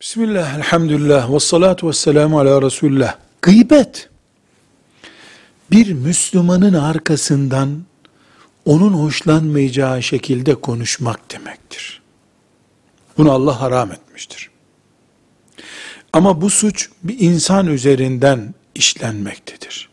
Bismillah, elhamdülillah, ve salatu ve selamu ala Resulullah. Gıybet, bir Müslümanın arkasından onun hoşlanmayacağı şekilde konuşmak demektir. Bunu Allah haram etmiştir. Ama bu suç bir insan üzerinden işlenmektedir.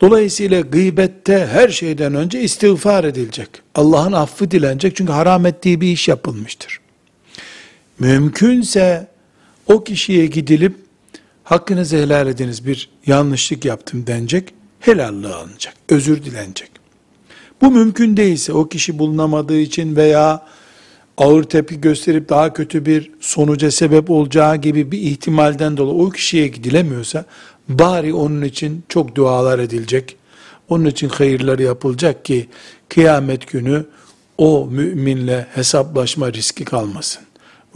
Dolayısıyla gıybette her şeyden önce istiğfar edilecek. Allah'ın affı dilenecek çünkü haram ettiği bir iş yapılmıştır. Mümkünse o kişiye gidilip hakkınızı helal ediniz bir yanlışlık yaptım denecek, helallığı alınacak, özür dilenecek. Bu mümkün değilse o kişi bulunamadığı için veya ağır tepki gösterip daha kötü bir sonuca sebep olacağı gibi bir ihtimalden dolayı o kişiye gidilemiyorsa bari onun için çok dualar edilecek. Onun için hayırlar yapılacak ki kıyamet günü o müminle hesaplaşma riski kalmasın.